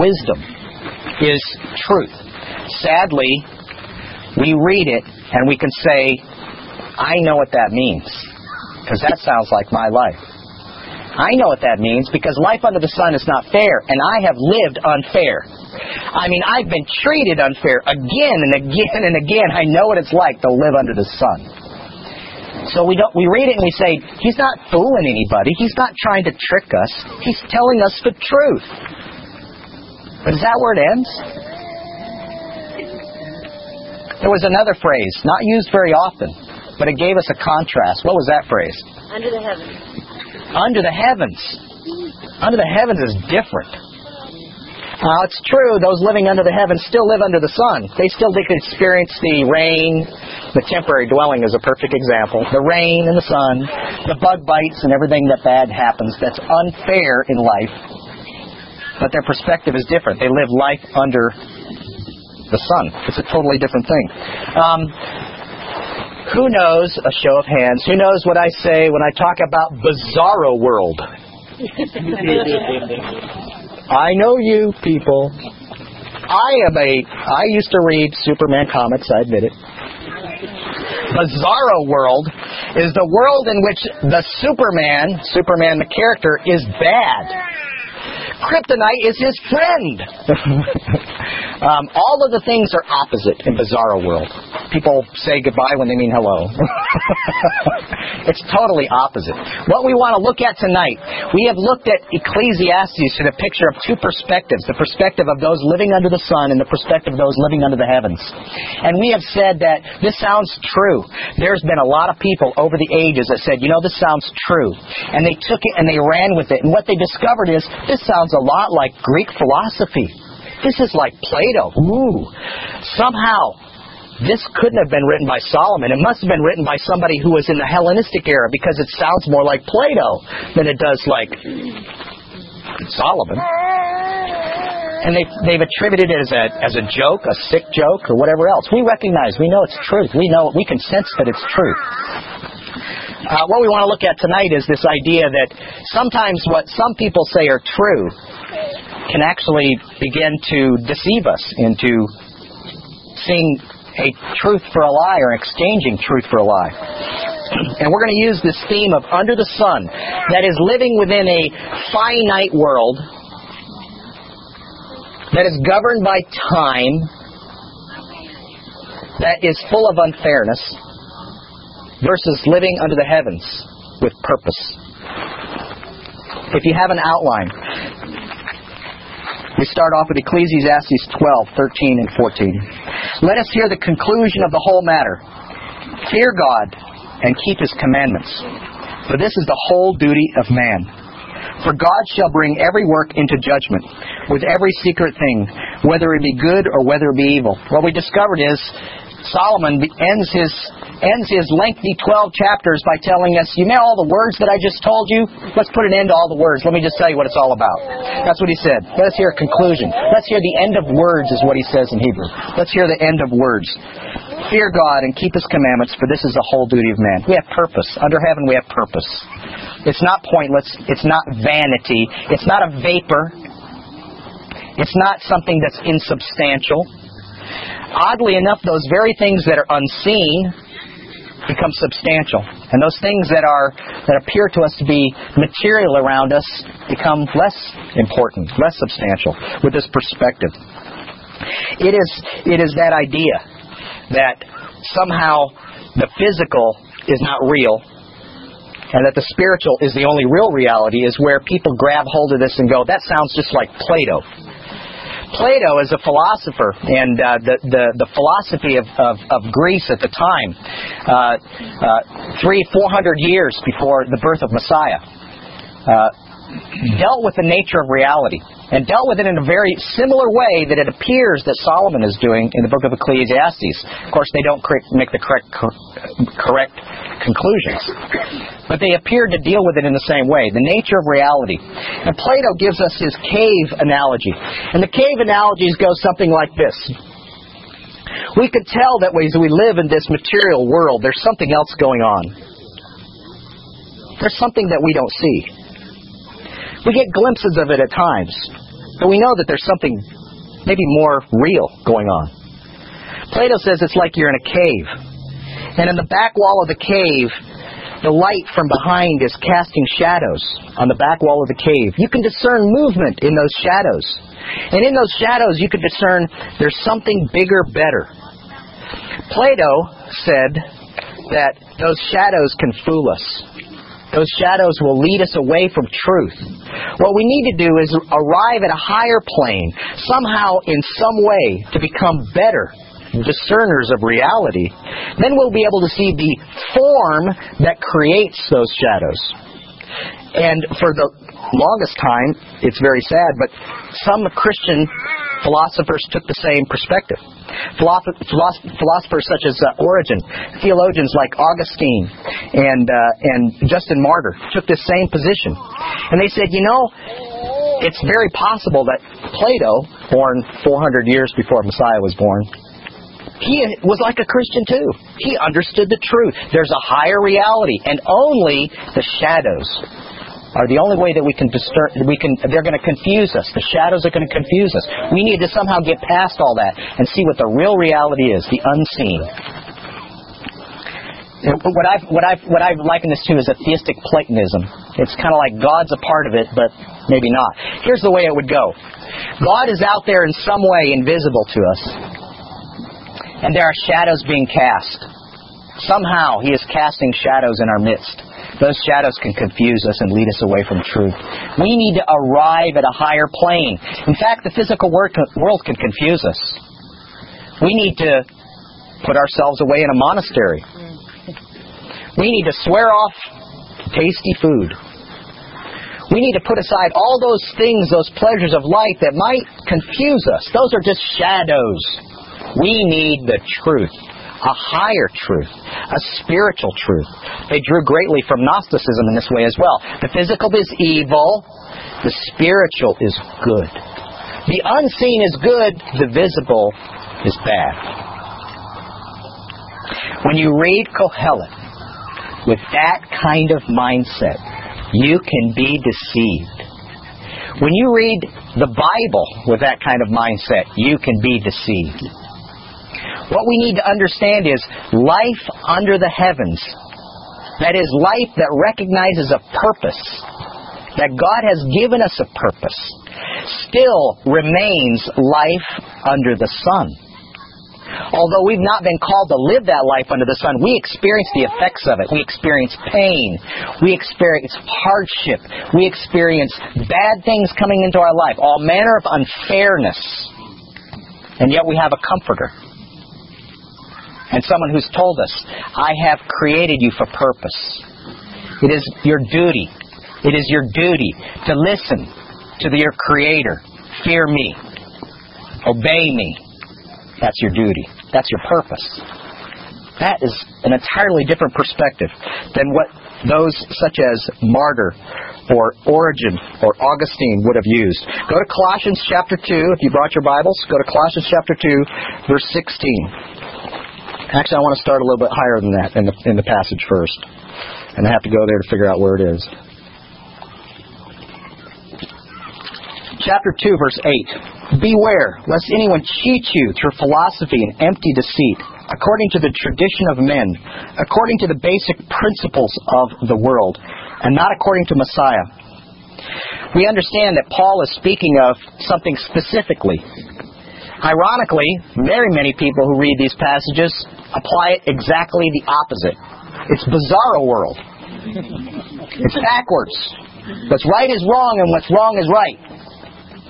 wisdom is truth. Sadly, we read it and we can say, I know what that means. Because that sounds like my life. I know what that means because life under the sun is not fair, and I have lived unfair. I mean, I've been treated unfair again and again and again. I know what it's like to live under the sun. So we don't we read it and we say, He's not fooling anybody. He's not trying to trick us. He's telling us the truth. But is that where it ends? There was another phrase, not used very often, but it gave us a contrast. What was that phrase? Under the heavens. Under the heavens. Under the heavens is different. Now, it's true, those living under the heavens still live under the sun. They still can experience the rain. The temporary dwelling is a perfect example. The rain and the sun, the bug bites and everything that bad happens that's unfair in life. But their perspective is different. They live life under the sun. It's a totally different thing. Um, who knows, a show of hands, who knows what I say when I talk about bizarro world? I know you people. I am a. I used to read Superman comics. I admit it. Bizarro world is the world in which the Superman, Superman the character, is bad. Kryptonite is his friend. um, all of the things are opposite in Bizarro World. People say goodbye when they mean hello. it's totally opposite. What we want to look at tonight, we have looked at Ecclesiastes to a picture of two perspectives the perspective of those living under the sun and the perspective of those living under the heavens. And we have said that this sounds true. There's been a lot of people over the ages that said, you know, this sounds true. And they took it and they ran with it. And what they discovered is this sounds sounds a lot like Greek philosophy. This is like Plato. Ooh. Somehow, this couldn't have been written by Solomon. It must have been written by somebody who was in the Hellenistic era because it sounds more like Plato than it does like Solomon. And they've, they've attributed it as a, as a joke, a sick joke, or whatever else. We recognize, we know it's truth. We know, we can sense that it's truth. Uh, what we want to look at tonight is this idea that sometimes what some people say are true can actually begin to deceive us into seeing a truth for a lie or exchanging truth for a lie. And we're going to use this theme of under the sun that is living within a finite world that is governed by time, that is full of unfairness versus living under the heavens with purpose. If you have an outline, we start off with Ecclesiastes 12, 13, and 14. Let us hear the conclusion of the whole matter. Fear God and keep his commandments, for this is the whole duty of man. For God shall bring every work into judgment, with every secret thing, whether it be good or whether it be evil. What we discovered is Solomon ends his ends his lengthy 12 chapters by telling us, you know all the words that I just told you? Let's put an end to all the words. Let me just tell you what it's all about. That's what he said. Let us hear a conclusion. Let's hear the end of words is what he says in Hebrew. Let's hear the end of words. Fear God and keep his commandments, for this is the whole duty of man. We have purpose. Under heaven we have purpose. It's not pointless. It's not vanity. It's not a vapor. It's not something that's insubstantial oddly enough, those very things that are unseen become substantial. And those things that are that appear to us to be material around us become less important, less substantial with this perspective. It is it is that idea that somehow the physical is not real and that the spiritual is the only real reality is where people grab hold of this and go, that sounds just like Plato. Plato is a philosopher, and uh, the, the, the philosophy of, of, of Greece at the time, uh, uh, three, four hundred years before the birth of Messiah, uh, dealt with the nature of reality and dealt with it in a very similar way that it appears that Solomon is doing in the book of Ecclesiastes. Of course, they don't make the correct correct conclusions, but they appear to deal with it in the same way, the nature of reality. And Plato gives us his cave analogy, and the cave analogies go something like this. We could tell that as we live in this material world, there's something else going on. There's something that we don't see. We get glimpses of it at times. but we know that there's something maybe more real going on. Plato says it's like you're in a cave. And in the back wall of the cave, the light from behind is casting shadows on the back wall of the cave. You can discern movement in those shadows. And in those shadows, you can discern there's something bigger, better. Plato said that those shadows can fool us. Those shadows will lead us away from truth. What we need to do is arrive at a higher plane, somehow, in some way, to become better discerners of reality. Then we'll be able to see the form that creates those shadows. And for the longest time, it's very sad, but some Christian philosophers took the same perspective. Philosophers such as uh, Origen, theologians like Augustine and uh, and Justin Martyr took this same position, and they said, you know, it's very possible that Plato, born 400 years before Messiah was born, he was like a Christian too. He understood the truth. There's a higher reality, and only the shadows are the only way that we can disturb, we can, they're going to confuse us. The shadows are going to confuse us. We need to somehow get past all that and see what the real reality is, the unseen. What I've, what I've, what I've likened this to is a theistic Platonism. It's kind of like God's a part of it, but maybe not. Here's the way it would go. God is out there in some way invisible to us. And there are shadows being cast. Somehow He is casting shadows in our midst. Those shadows can confuse us and lead us away from truth. We need to arrive at a higher plane. In fact, the physical world can confuse us. We need to put ourselves away in a monastery. We need to swear off tasty food. We need to put aside all those things, those pleasures of life that might confuse us. Those are just shadows. We need the truth a higher truth, a spiritual truth. They drew greatly from Gnosticism in this way as well. The physical is evil, the spiritual is good. The unseen is good, the visible is bad. When you read Kohelet with that kind of mindset, you can be deceived. When you read the Bible with that kind of mindset, you can be deceived. What we need to understand is life under the heavens. That is, life that recognizes a purpose, that God has given us a purpose, still remains life under the sun. Although we've not been called to live that life under the sun, we experience the effects of it. We experience pain. We experience hardship. We experience bad things coming into our life, all manner of unfairness. And yet we have a comforter and someone who's told us, I have created you for purpose. It is your duty. It is your duty to listen to your Creator. Fear me. Obey me. That's your duty. That's your purpose. That is an entirely different perspective than what those such as Martyr or Origen or Augustine would have used. Go to Colossians chapter 2. If you brought your Bibles, go to Colossians chapter 2, verse 16. Actually, I want to start a little bit higher than that in the, in the passage first. And I have to go there to figure out where it is. Chapter 2, verse 8. Beware, lest anyone cheat you through philosophy and empty deceit, according to the tradition of men, according to the basic principles of the world, and not according to Messiah. We understand that Paul is speaking of something specifically. Ironically, very many people who read these passages apply it exactly the opposite. It's bizarro world. It's backwards. What's right is wrong and what's wrong is right.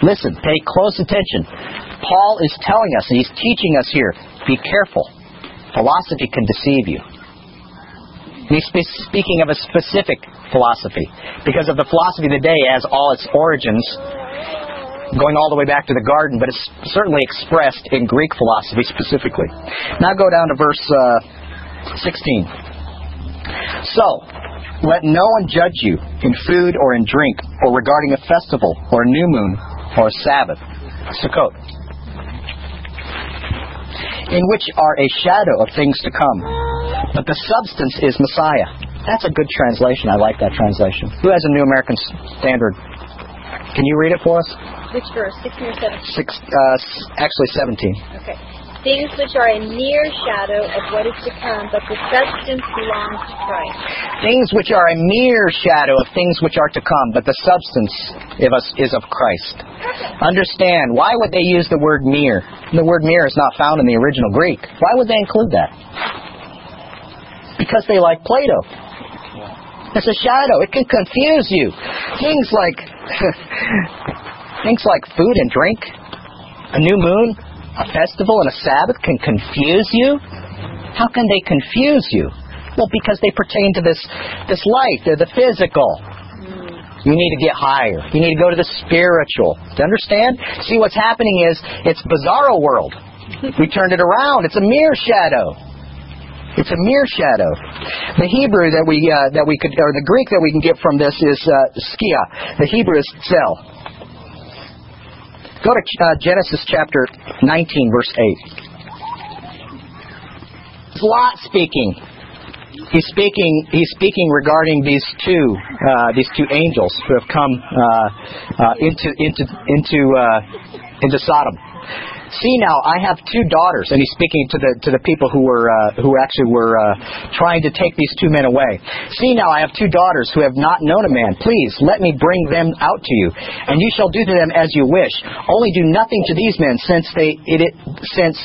Listen, pay close attention. Paul is telling us, and he's teaching us here, be careful. Philosophy can deceive you. He's speaking of a specific philosophy, because of the philosophy of the day has all its origins going all the way back to the garden, but it's certainly expressed in Greek philosophy specifically. Now go down to verse uh, 16. So, let no one judge you in food or in drink, or regarding a festival, or a new moon, or a Sabbath. Sukkot. In which are a shadow of things to come. But the substance is Messiah. That's a good translation. I like that translation. Who has a New American Standard? Can you read it for us? Which verse? 16 or 17? Six, uh, actually 17. Okay. Things which are a mere shadow of what is to come, but the substance belongs to Christ. Things which are a mere shadow of things which are to come, but the substance of us is of Christ. Understand, why would they use the word mere? The word mere is not found in the original Greek. Why would they include that? Because they like Plato. It's a shadow. It can confuse you. Things like things like food and drink, a new moon, a festival, and a Sabbath can confuse you. How can they confuse you? Well, because they pertain to this this life. They're the physical. You need to get higher. You need to go to the spiritual. You understand? See, what's happening is it's bizarro world. We turned it around. It's a mere shadow. It's a mere shadow. The Hebrew that we uh, that we could, or the Greek that we can get from this is uh, skia. The Hebrew is tzel. Go to uh, Genesis chapter 19, verse 8. It's Lot speaking. He's speaking. He's speaking regarding these two uh, these two angels who have come uh, uh, into into into uh, into Sodom. See now, I have two daughters, and he's speaking to the to the people who were uh, who actually were uh, trying to take these two men away. See now, I have two daughters who have not known a man. Please let me bring them out to you, and you shall do to them as you wish. Only do nothing to these men, since they it, it since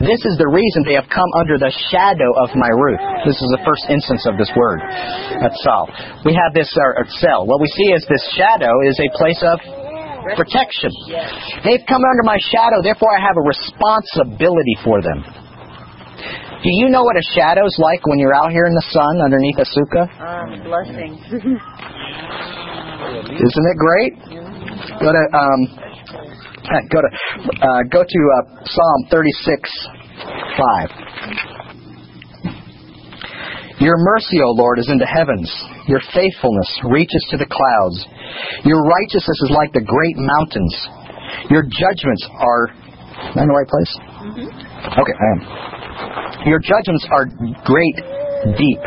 this is the reason they have come under the shadow of my roof. This is the first instance of this word. That's all. We have this uh, tzel. What we see is this shadow is a place of protection. They've come under my shadow, therefore I have a responsibility for them. Do you know what a shadow's like when you're out here in the sun underneath a sukkah? Ah, blessing. Isn't it great? Go to um, go to uh, go to uh, Psalm 36, 5. Your mercy, O Lord, is in the heavens. Your faithfulness reaches to the clouds. Your righteousness is like the great mountains. Your judgments are. Am I in the right place? Mm-hmm. Okay, I am. Your judgments are great, deep.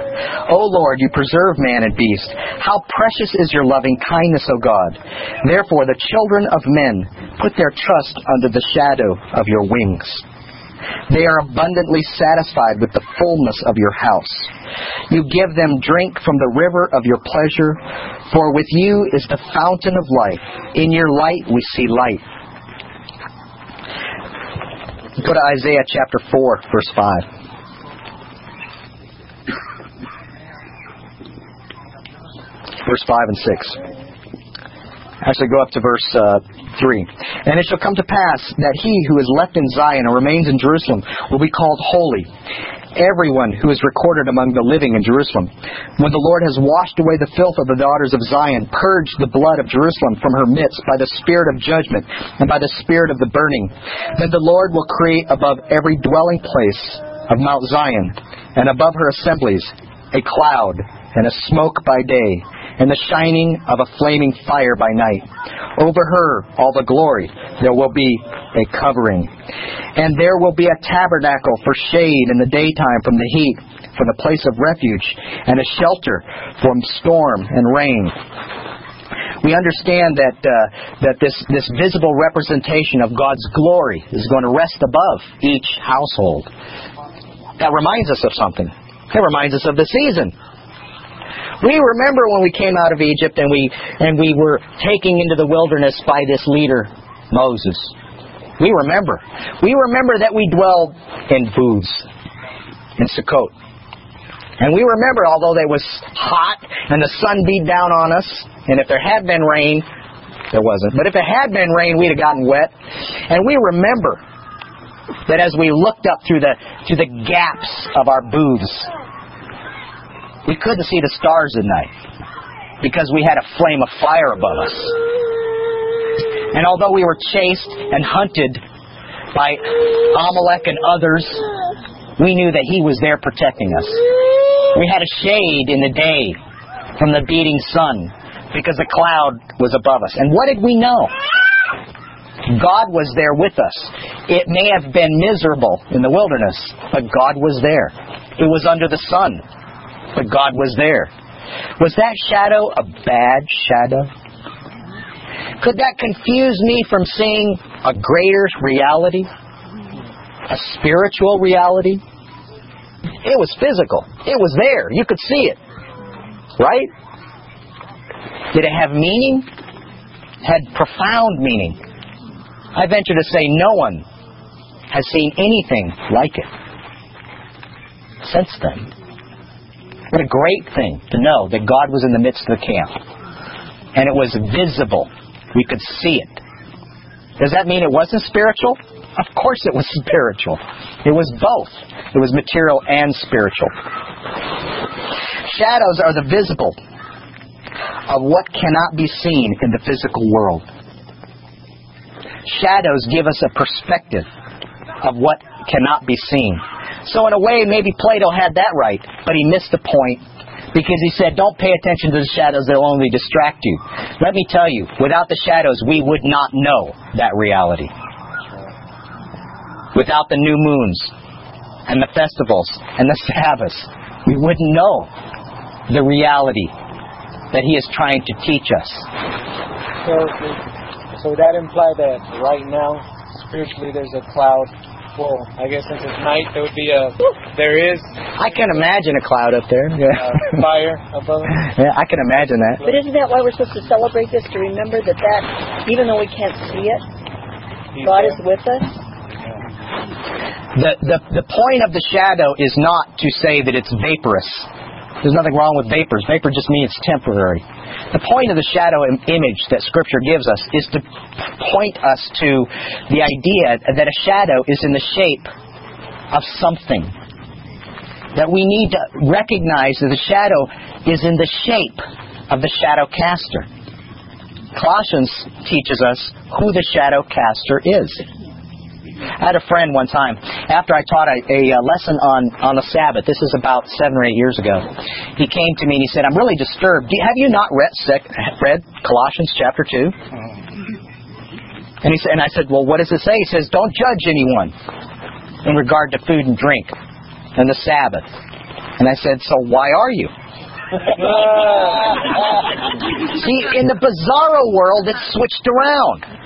O Lord, you preserve man and beast. How precious is your loving kindness, O God. Therefore, the children of men put their trust under the shadow of your wings. They are abundantly satisfied with the fullness of your house. You give them drink from the river of your pleasure, for with you is the fountain of life. In your light we see light. Go to Isaiah chapter 4, verse 5. Verse 5 and 6. Actually, go up to verse uh, 3. And it shall come to pass that he who is left in Zion and remains in Jerusalem will be called holy. Everyone who is recorded among the living in Jerusalem. When the Lord has washed away the filth of the daughters of Zion, purged the blood of Jerusalem from her midst by the spirit of judgment and by the spirit of the burning, then the Lord will create above every dwelling place of Mount Zion and above her assemblies a cloud and a smoke by day and the shining of a flaming fire by night. Over her all the glory. There will be a covering. And there will be a tabernacle for shade in the daytime from the heat, for the place of refuge, and a shelter from storm and rain. We understand that uh, that this this visible representation of God's glory is going to rest above each household. That reminds us of something. It reminds us of the season. We remember when we came out of Egypt and we and we were taken into the wilderness by this leader, Moses. We remember. We remember that we dwelled in booths in Sukkot. And we remember, although it was hot and the sun beat down on us, and if there had been rain, there wasn't. But if it had been rain, we'd have gotten wet. And we remember that as we looked up through the through the gaps of our booths, we couldn't see the stars at night because we had a flame of fire above us. And although we were chased and hunted by Amalek and others, we knew that He was there protecting us. We had a shade in the day from the beating sun because the cloud was above us. And what did we know? God was there with us. It may have been miserable in the wilderness, but God was there. It was under the sun, but God was there. Was that shadow a bad shadow? Could that confuse me from seeing a greater reality? A spiritual reality? It was physical. It was there. You could see it. Right? Did it have meaning? Had profound meaning. I venture to say no one has seen anything like it since then. What a great thing to know that God was in the midst of the camp. And it was visible. We could see it. Does that mean it wasn't spiritual? Of course it was spiritual. It was both. It was material and spiritual. Shadows are the visible of what cannot be seen in the physical world. Shadows give us a perspective of what cannot be seen. So in a way, maybe Plato had that right, but he missed the point because he said, don't pay attention to the shadows, they'll only distract you. Let me tell you, without the shadows, we would not know that reality. Without the new moons and the festivals and the Sabbaths, we wouldn't know the reality that he is trying to teach us. So, so that imply that right now, spiritually, there's a cloud. Well, I guess since it's night, there would be a. There is I can imagine a cloud up there. uh, Yeah, fire above. yeah I can imagine that. But isn't that why we're supposed to celebrate this? To remember that that, even though we can't see it, He's God there. is with us. The, the, the point of the shadow is not to say that it's vaporous. There's nothing wrong with vapors. Vapor just means it's temporary. The point of the shadow im- image that Scripture gives us is to point us to the idea that a shadow is in the shape of something. That we need to recognize that the shadow is in the shape of the shadow caster. Colossians teaches us who the shadow caster is. I had a friend one time, after I taught a, a, uh lesson on, on the Sabbath, this is about seven or eight years ago, he came to me and he said, I'm really disturbed. Do you, have you not read, sec, read Colossians chapter 2? And, he said, and I said, well, what does it say? He says, don't judge anyone in regard to food and drink and the Sabbath. And I said, so why are you? See, in the bizarro world, it's switched around.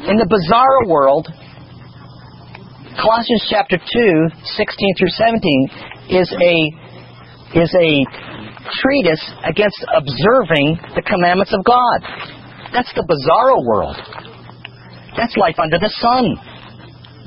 In the bizarro world, Colossians chapter 2, 16 through 17 is a is a treatise against observing the commandments of God. That's the bizarro world. That's life under the sun.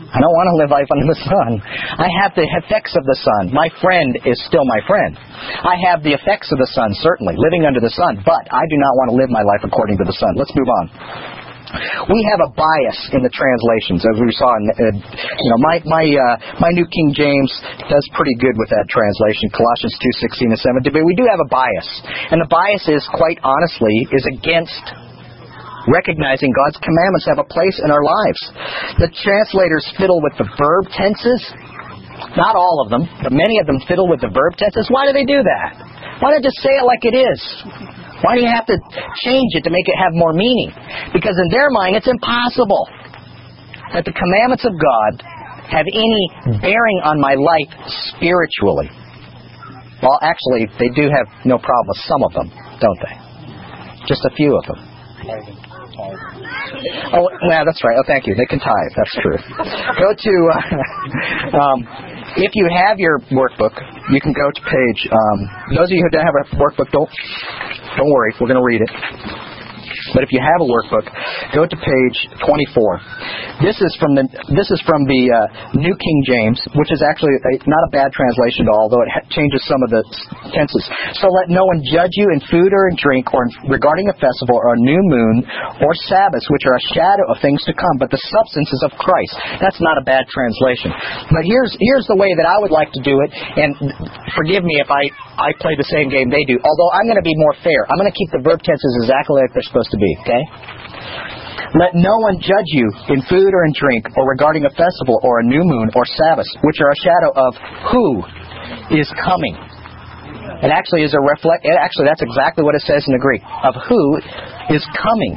I don't want to live life under the sun. I have the effects of the sun. My friend is still my friend. I have the effects of the sun, certainly, living under the sun, but I do not want to live my life according to the sun. Let's move on. We have a bias in the translations, as we saw. In, uh, you know, my my uh, my New King James does pretty good with that translation, Colossians two sixteen and seventeen. But we do have a bias, and the bias is quite honestly is against recognizing God's commandments have a place in our lives. The translators fiddle with the verb tenses. Not all of them, but many of them fiddle with the verb tenses. Why do they do that? Why not just say it like it is? Why do you have to change it to make it have more meaning? Because in their mind, it's impossible that the commandments of God have any bearing on my life spiritually. Well, actually, they do have no problem with some of them, don't they? Just a few of them. Oh, yeah, that's right. Oh, thank you. They can tithe. That's true. Go to, uh, um, if you have your workbook, you can go to page. Um, those of you who don't have a workbook, don't don't worry. We're going to read it. But if you have a workbook, go to page 24. This is from the this is from the uh, New King James, which is actually a, not a bad translation at all, although it ha- changes some of the tenses. So let no one judge you in food or in drink, or in, regarding a festival, or a new moon, or Sabbaths, which are a shadow of things to come, but the substance is of Christ. That's not a bad translation. But here's here's the way that I would like to do it, and forgive me if I I play the same game they do. Although I'm going to be more fair. I'm going to keep the verb tenses exactly like they're supposed to be. Okay. Let no one judge you in food or in drink, or regarding a festival, or a new moon, or Sabbath, which are a shadow of who is coming. It actually is a reflect. It actually, that's exactly what it says in the Greek of who is coming.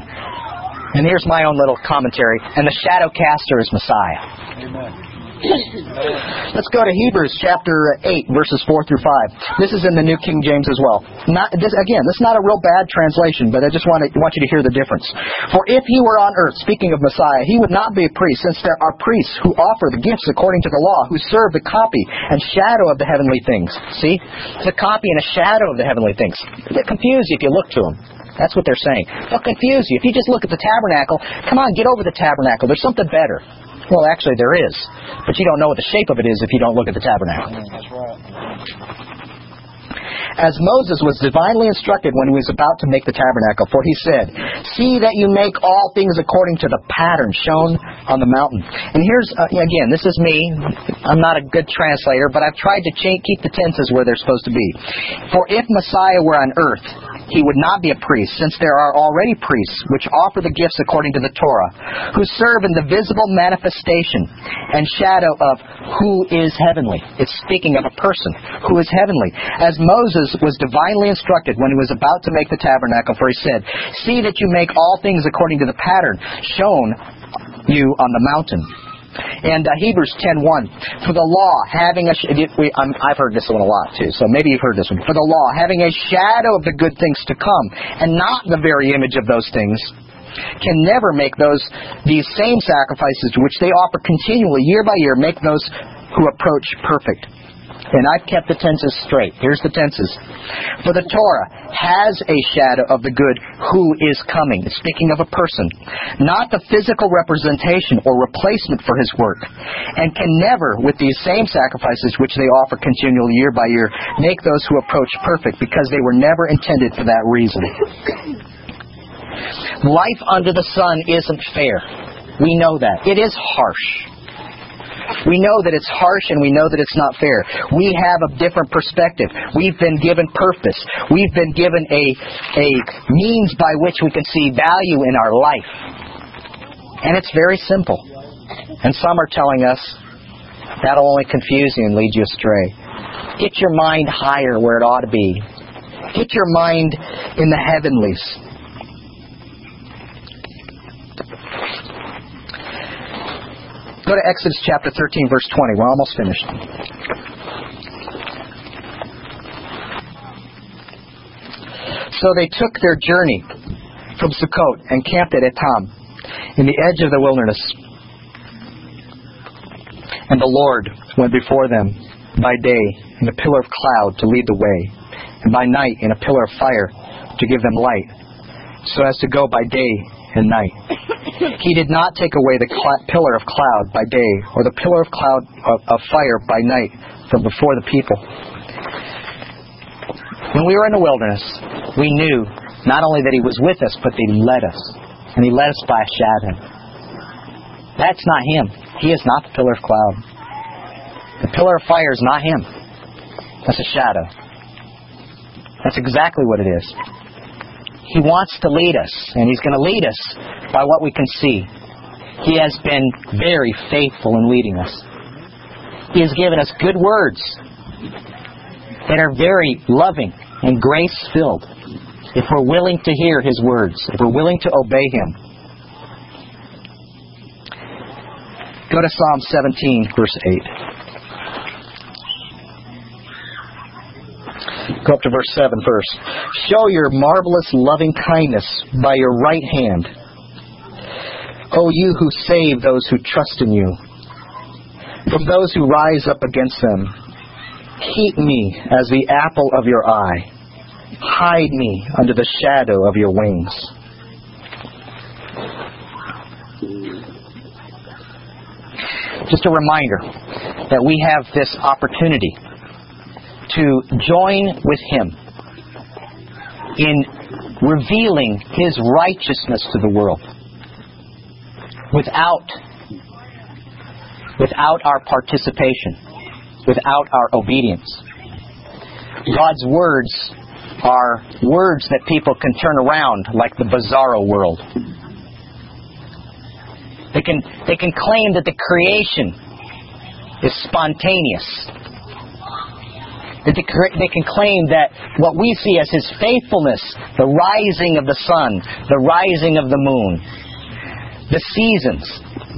And here's my own little commentary. And the shadow caster is Messiah. Let's go to Hebrews chapter 8, verses 4 through 5. This is in the New King James as well. Not, this, again, this is not a real bad translation, but I just want, to, want you to hear the difference. For if he were on earth, speaking of Messiah, he would not be a priest, since there are priests who offer the gifts according to the law, who serve the copy and shadow of the heavenly things. See? It's a copy and a shadow of the heavenly things. They confuse you if you look to them. That's what they're saying. They'll confuse you. If you just look at the tabernacle, come on, get over the tabernacle. There's something better. Well, actually, there is. But you don't know what the shape of it is if you don't look at the tabernacle. That's right. As Moses was divinely instructed when he was about to make the tabernacle, for he said, See that you make all things according to the pattern shown on the mountain. And here's, uh, again, this is me. I'm not a good translator, but I've tried to cha- keep the tenses where they're supposed to be. For if Messiah were on earth, he would not be a priest, since there are already priests which offer the gifts according to the Torah, who serve in the visible manifestation and shadow of who is heavenly. It's speaking of a person who is heavenly. As Moses was divinely instructed when he was about to make the tabernacle, for he said, See that you make all things according to the pattern shown you on the mountain. And uh, Hebrews 10:1, for the law having a sh- we, um, I've heard this one a lot too, so maybe you've heard this one. For the law having a shadow of the good things to come, and not the very image of those things, can never make those these same sacrifices which they offer continually year by year make those who approach perfect. And I've kept the tenses straight. Here's the tenses. For the Torah has a shadow of the good who is coming. It's speaking of a person. Not the physical representation or replacement for his work. And can never, with these same sacrifices which they offer continually year by year, make those who approach perfect because they were never intended for that reason. Life under the sun isn't fair. We know that. It is harsh. We know that it's harsh and we know that it's not fair. We have a different perspective. We've been given purpose. We've been given a, a means by which we can see value in our life. And it's very simple. And some are telling us that'll only confuse you and lead you astray. Get your mind higher where it ought to be. Get your mind in the heavenlies. Go to Exodus chapter 13, verse 20. We're almost finished. So they took their journey from Sukkot and camped at Etham, in the edge of the wilderness. And the Lord went before them by day in a pillar of cloud to lead the way, and by night in a pillar of fire to give them light, so as to go by day and night. He did not take away the cl- pillar of cloud by day, or the pillar of cloud of, of fire by night from before the people. When we were in the wilderness, we knew not only that He was with us, but that He led us. And He led us by a shadow. That's not Him. He is not the pillar of cloud. The pillar of fire is not Him. That's a shadow. That's exactly what it is. He wants to lead us, and He's going to lead us by what we can see. He has been very faithful in leading us. He has given us good words that are very loving and grace filled if we're willing to hear His words, if we're willing to obey Him. Go to Psalm 17, verse 8. Go up to verse 7 first. Show your marvelous loving kindness by your right hand. O you who save those who trust in you, from those who rise up against them. Keep me as the apple of your eye. Hide me under the shadow of your wings. Just a reminder that we have this opportunity to join with Him in revealing His righteousness to the world without, without our participation, without our obedience. God's words are words that people can turn around like the bizarro world. They can, they can claim that the creation is spontaneous. That they, can claim that what we see as His faithfulness, the rising of the sun, the rising of the moon, the seasons,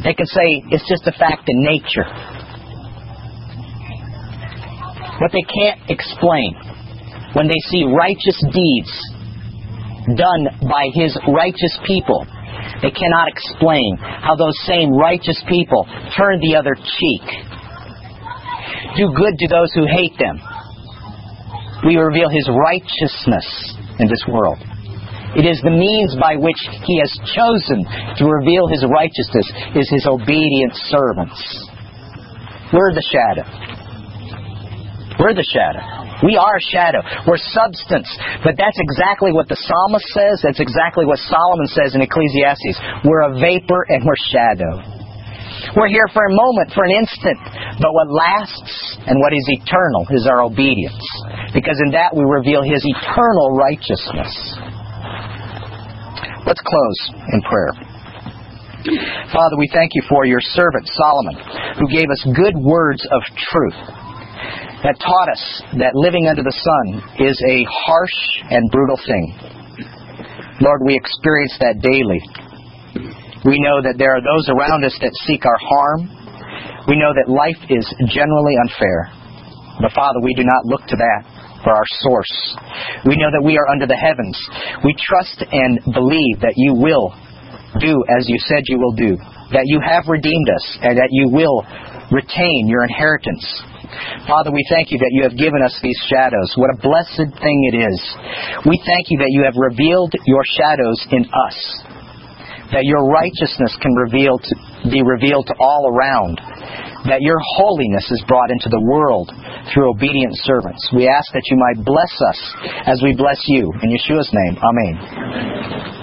they can say it's just a fact in nature. what they can't explain when they see righteous deeds done by His righteous people. They cannot explain how those same righteous people turn the other cheek, do good to those who hate them. We reveal His righteousness in this world. It is the means by which He has chosen to reveal His righteousness is His obedient servants. We're the shadow. We're the shadow. We are a shadow. We're substance. But that's exactly what the psalmist says. That's exactly what Solomon says in Ecclesiastes. We're a vapor and we're shadow. We're here for a moment, for an instant. But what lasts and what is eternal is our obedience. Because in that we reveal His eternal righteousness. Let's close in prayer. Father, we thank you for your servant Solomon, who gave us good words of truth that taught us that living under the sun is a harsh and brutal thing. Lord, we experience that daily. We know that there are those around us that seek our harm. We know that life is generally unfair. But Father, we do not look to that for our source. We know that we are under the heavens. We trust and believe that you will do as you said you will do, that you have redeemed us, and that you will retain your inheritance. Father, we thank you that you have given us these shadows. What a blessed thing it is. We thank you that you have revealed your shadows in us, that your righteousness can reveal to, be revealed to all around, that your holiness is brought into the world through obedient servants. We ask that you might bless us as we bless you. In Yeshua's name, Amen.